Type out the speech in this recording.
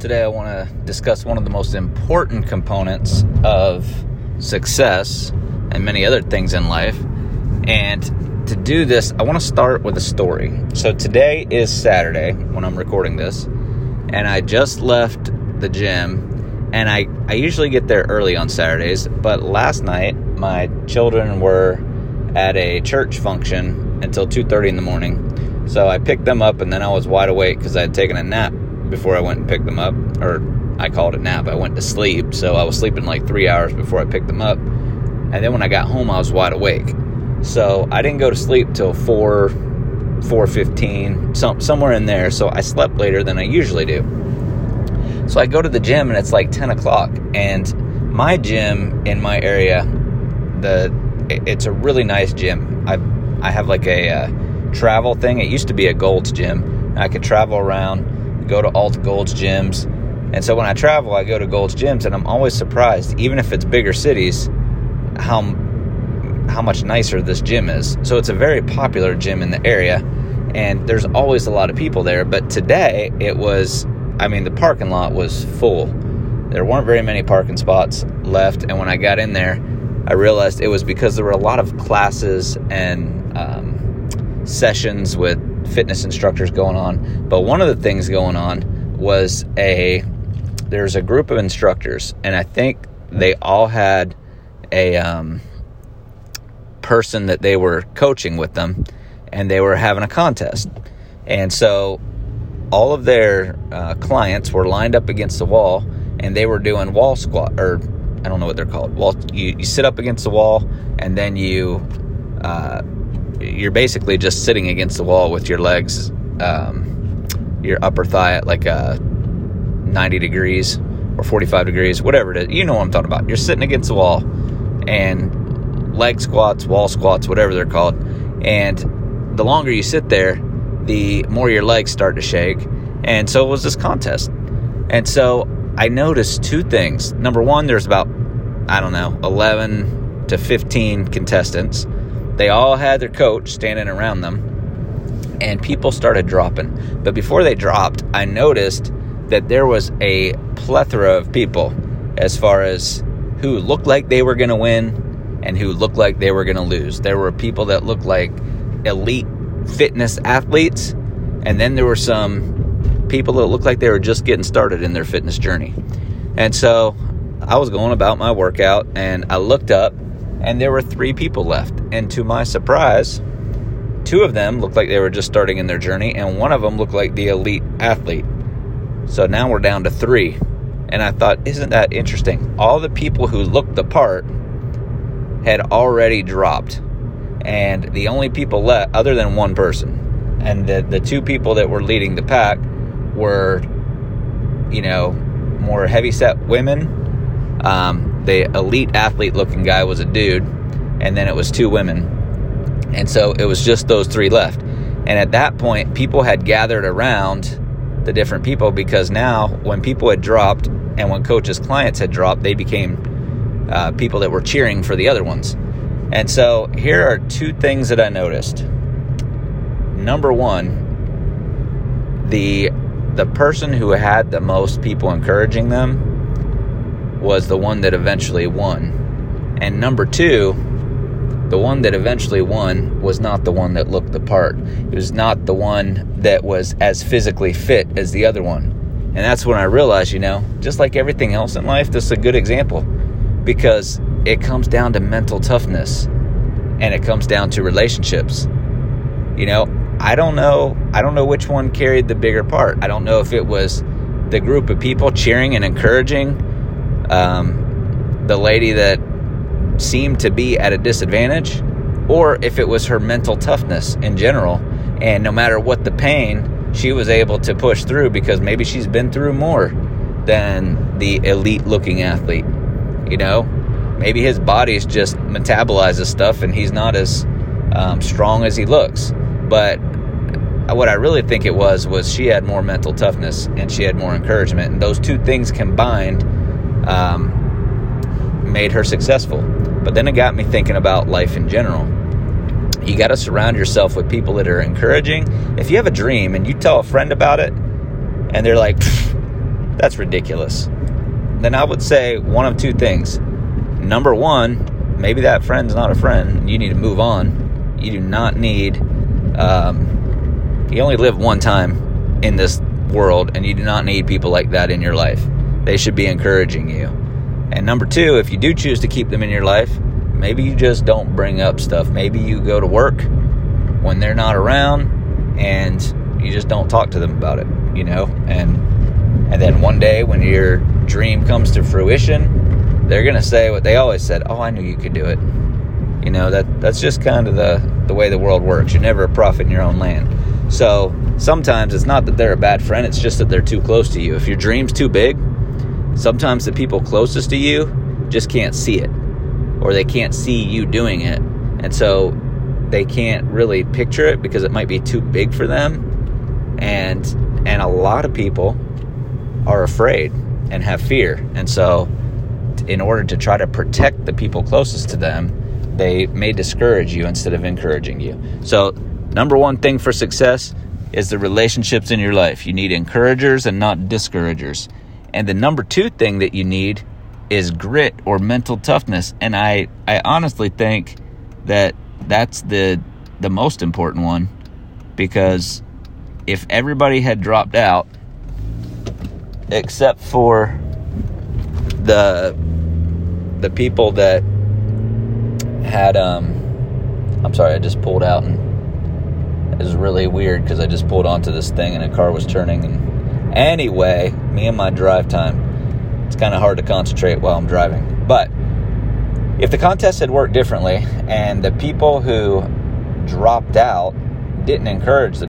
Today, I want to discuss one of the most important components of success and many other things in life. And to do this, I want to start with a story. So, today is Saturday when I'm recording this, and I just left the gym. And I, I usually get there early on Saturdays, but last night my children were at a church function until 2:30 in the morning. So I picked them up and then I was wide awake because I had taken a nap before I went and picked them up, or I called it nap. I went to sleep, so I was sleeping like three hours before I picked them up. And then when I got home, I was wide awake. So I didn't go to sleep till four, four fifteen, some somewhere in there. So I slept later than I usually do. So I go to the gym and it's like ten o'clock, and my gym in my area, the it's a really nice gym. I I have like a uh, travel thing. It used to be a Gold's gym. I could travel around go to all the Gold's gyms. And so when I travel, I go to Gold's gyms, and I'm always surprised, even if it's bigger cities, how how much nicer this gym is. So it's a very popular gym in the area, and there's always a lot of people there. But today, it was, I mean, the parking lot was full. There weren't very many parking spots left, and when I got in there, I realized it was because there were a lot of classes and um, sessions with fitness instructors going on. But one of the things going on was a there's a group of instructors, and I think they all had a um, person that they were coaching with them, and they were having a contest. And so all of their uh, clients were lined up against the wall, and they were doing wall squat, or I don't know what they're called. Wall. You, you sit up against the wall, and then you uh, you're basically just sitting against the wall with your legs, um, your upper thigh at like a uh, 90 degrees or 45 degrees, whatever it is. You know what I'm talking about. You're sitting against the wall and leg squats, wall squats, whatever they're called. And the longer you sit there, the more your legs start to shake. And so was this contest. And so I noticed two things. Number one, there's about, I don't know, 11 to 15 contestants they all had their coach standing around them, and people started dropping. But before they dropped, I noticed that there was a plethora of people as far as who looked like they were going to win and who looked like they were going to lose. There were people that looked like elite fitness athletes, and then there were some people that looked like they were just getting started in their fitness journey. And so I was going about my workout and I looked up and there were three people left. And to my surprise, two of them looked like they were just starting in their journey, and one of them looked like the elite athlete. So now we're down to three. And I thought, isn't that interesting? All the people who looked the part had already dropped. And the only people left, other than one person, and the, the two people that were leading the pack were, you know, more heavy set women. Um, the elite athlete looking guy was a dude, and then it was two women. And so it was just those three left. And at that point, people had gathered around the different people because now, when people had dropped and when coaches' clients had dropped, they became uh, people that were cheering for the other ones. And so here are two things that I noticed. Number one, the the person who had the most people encouraging them was the one that eventually won. And number two, the one that eventually won was not the one that looked the part. It was not the one that was as physically fit as the other one. And that's when I realized, you know, just like everything else in life, this is a good example because it comes down to mental toughness and it comes down to relationships. You know, I don't know, I don't know which one carried the bigger part. I don't know if it was the group of people cheering and encouraging um, the lady that seemed to be at a disadvantage, or if it was her mental toughness in general. And no matter what the pain, she was able to push through because maybe she's been through more than the elite looking athlete. You know, maybe his body's just metabolizes stuff and he's not as um, strong as he looks. But what I really think it was was she had more mental toughness and she had more encouragement, and those two things combined um, made her successful. But then it got me thinking about life in general. You got to surround yourself with people that are encouraging. If you have a dream and you tell a friend about it, and they're like, That's ridiculous. Then I would say one of two things. Number one, maybe that friend's not a friend. You need to move on. You do not need, um, you only live one time in this world, and you do not need people like that in your life. They should be encouraging you. And number two, if you do choose to keep them in your life, maybe you just don't bring up stuff. Maybe you go to work when they're not around and you just don't talk to them about it, you know? And and then one day when your dream comes to fruition, they're going to say what they always said, "Oh, I knew you could do it." You know, that that's just kind of the the way the world works. You're never a prophet in your own land. So, sometimes it's not that they're a bad friend, it's just that they're too close to you. If your dream's too big, sometimes the people closest to you just can't see it or they can't see you doing it. And so they can't really picture it because it might be too big for them. And and a lot of people are afraid and have fear. And so in order to try to protect the people closest to them, they may discourage you instead of encouraging you. So, number one thing for success is the relationships in your life. You need encouragers and not discouragers. And the number two thing that you need is grit or mental toughness. And I, I honestly think that that's the the most important one because if everybody had dropped out except for the the people that had um I'm sorry, I just pulled out and it was really weird because I just pulled onto this thing and a car was turning and anyway, me and my drive time. It's kind of hard to concentrate while I'm driving. But if the contest had worked differently and the people who dropped out didn't encourage the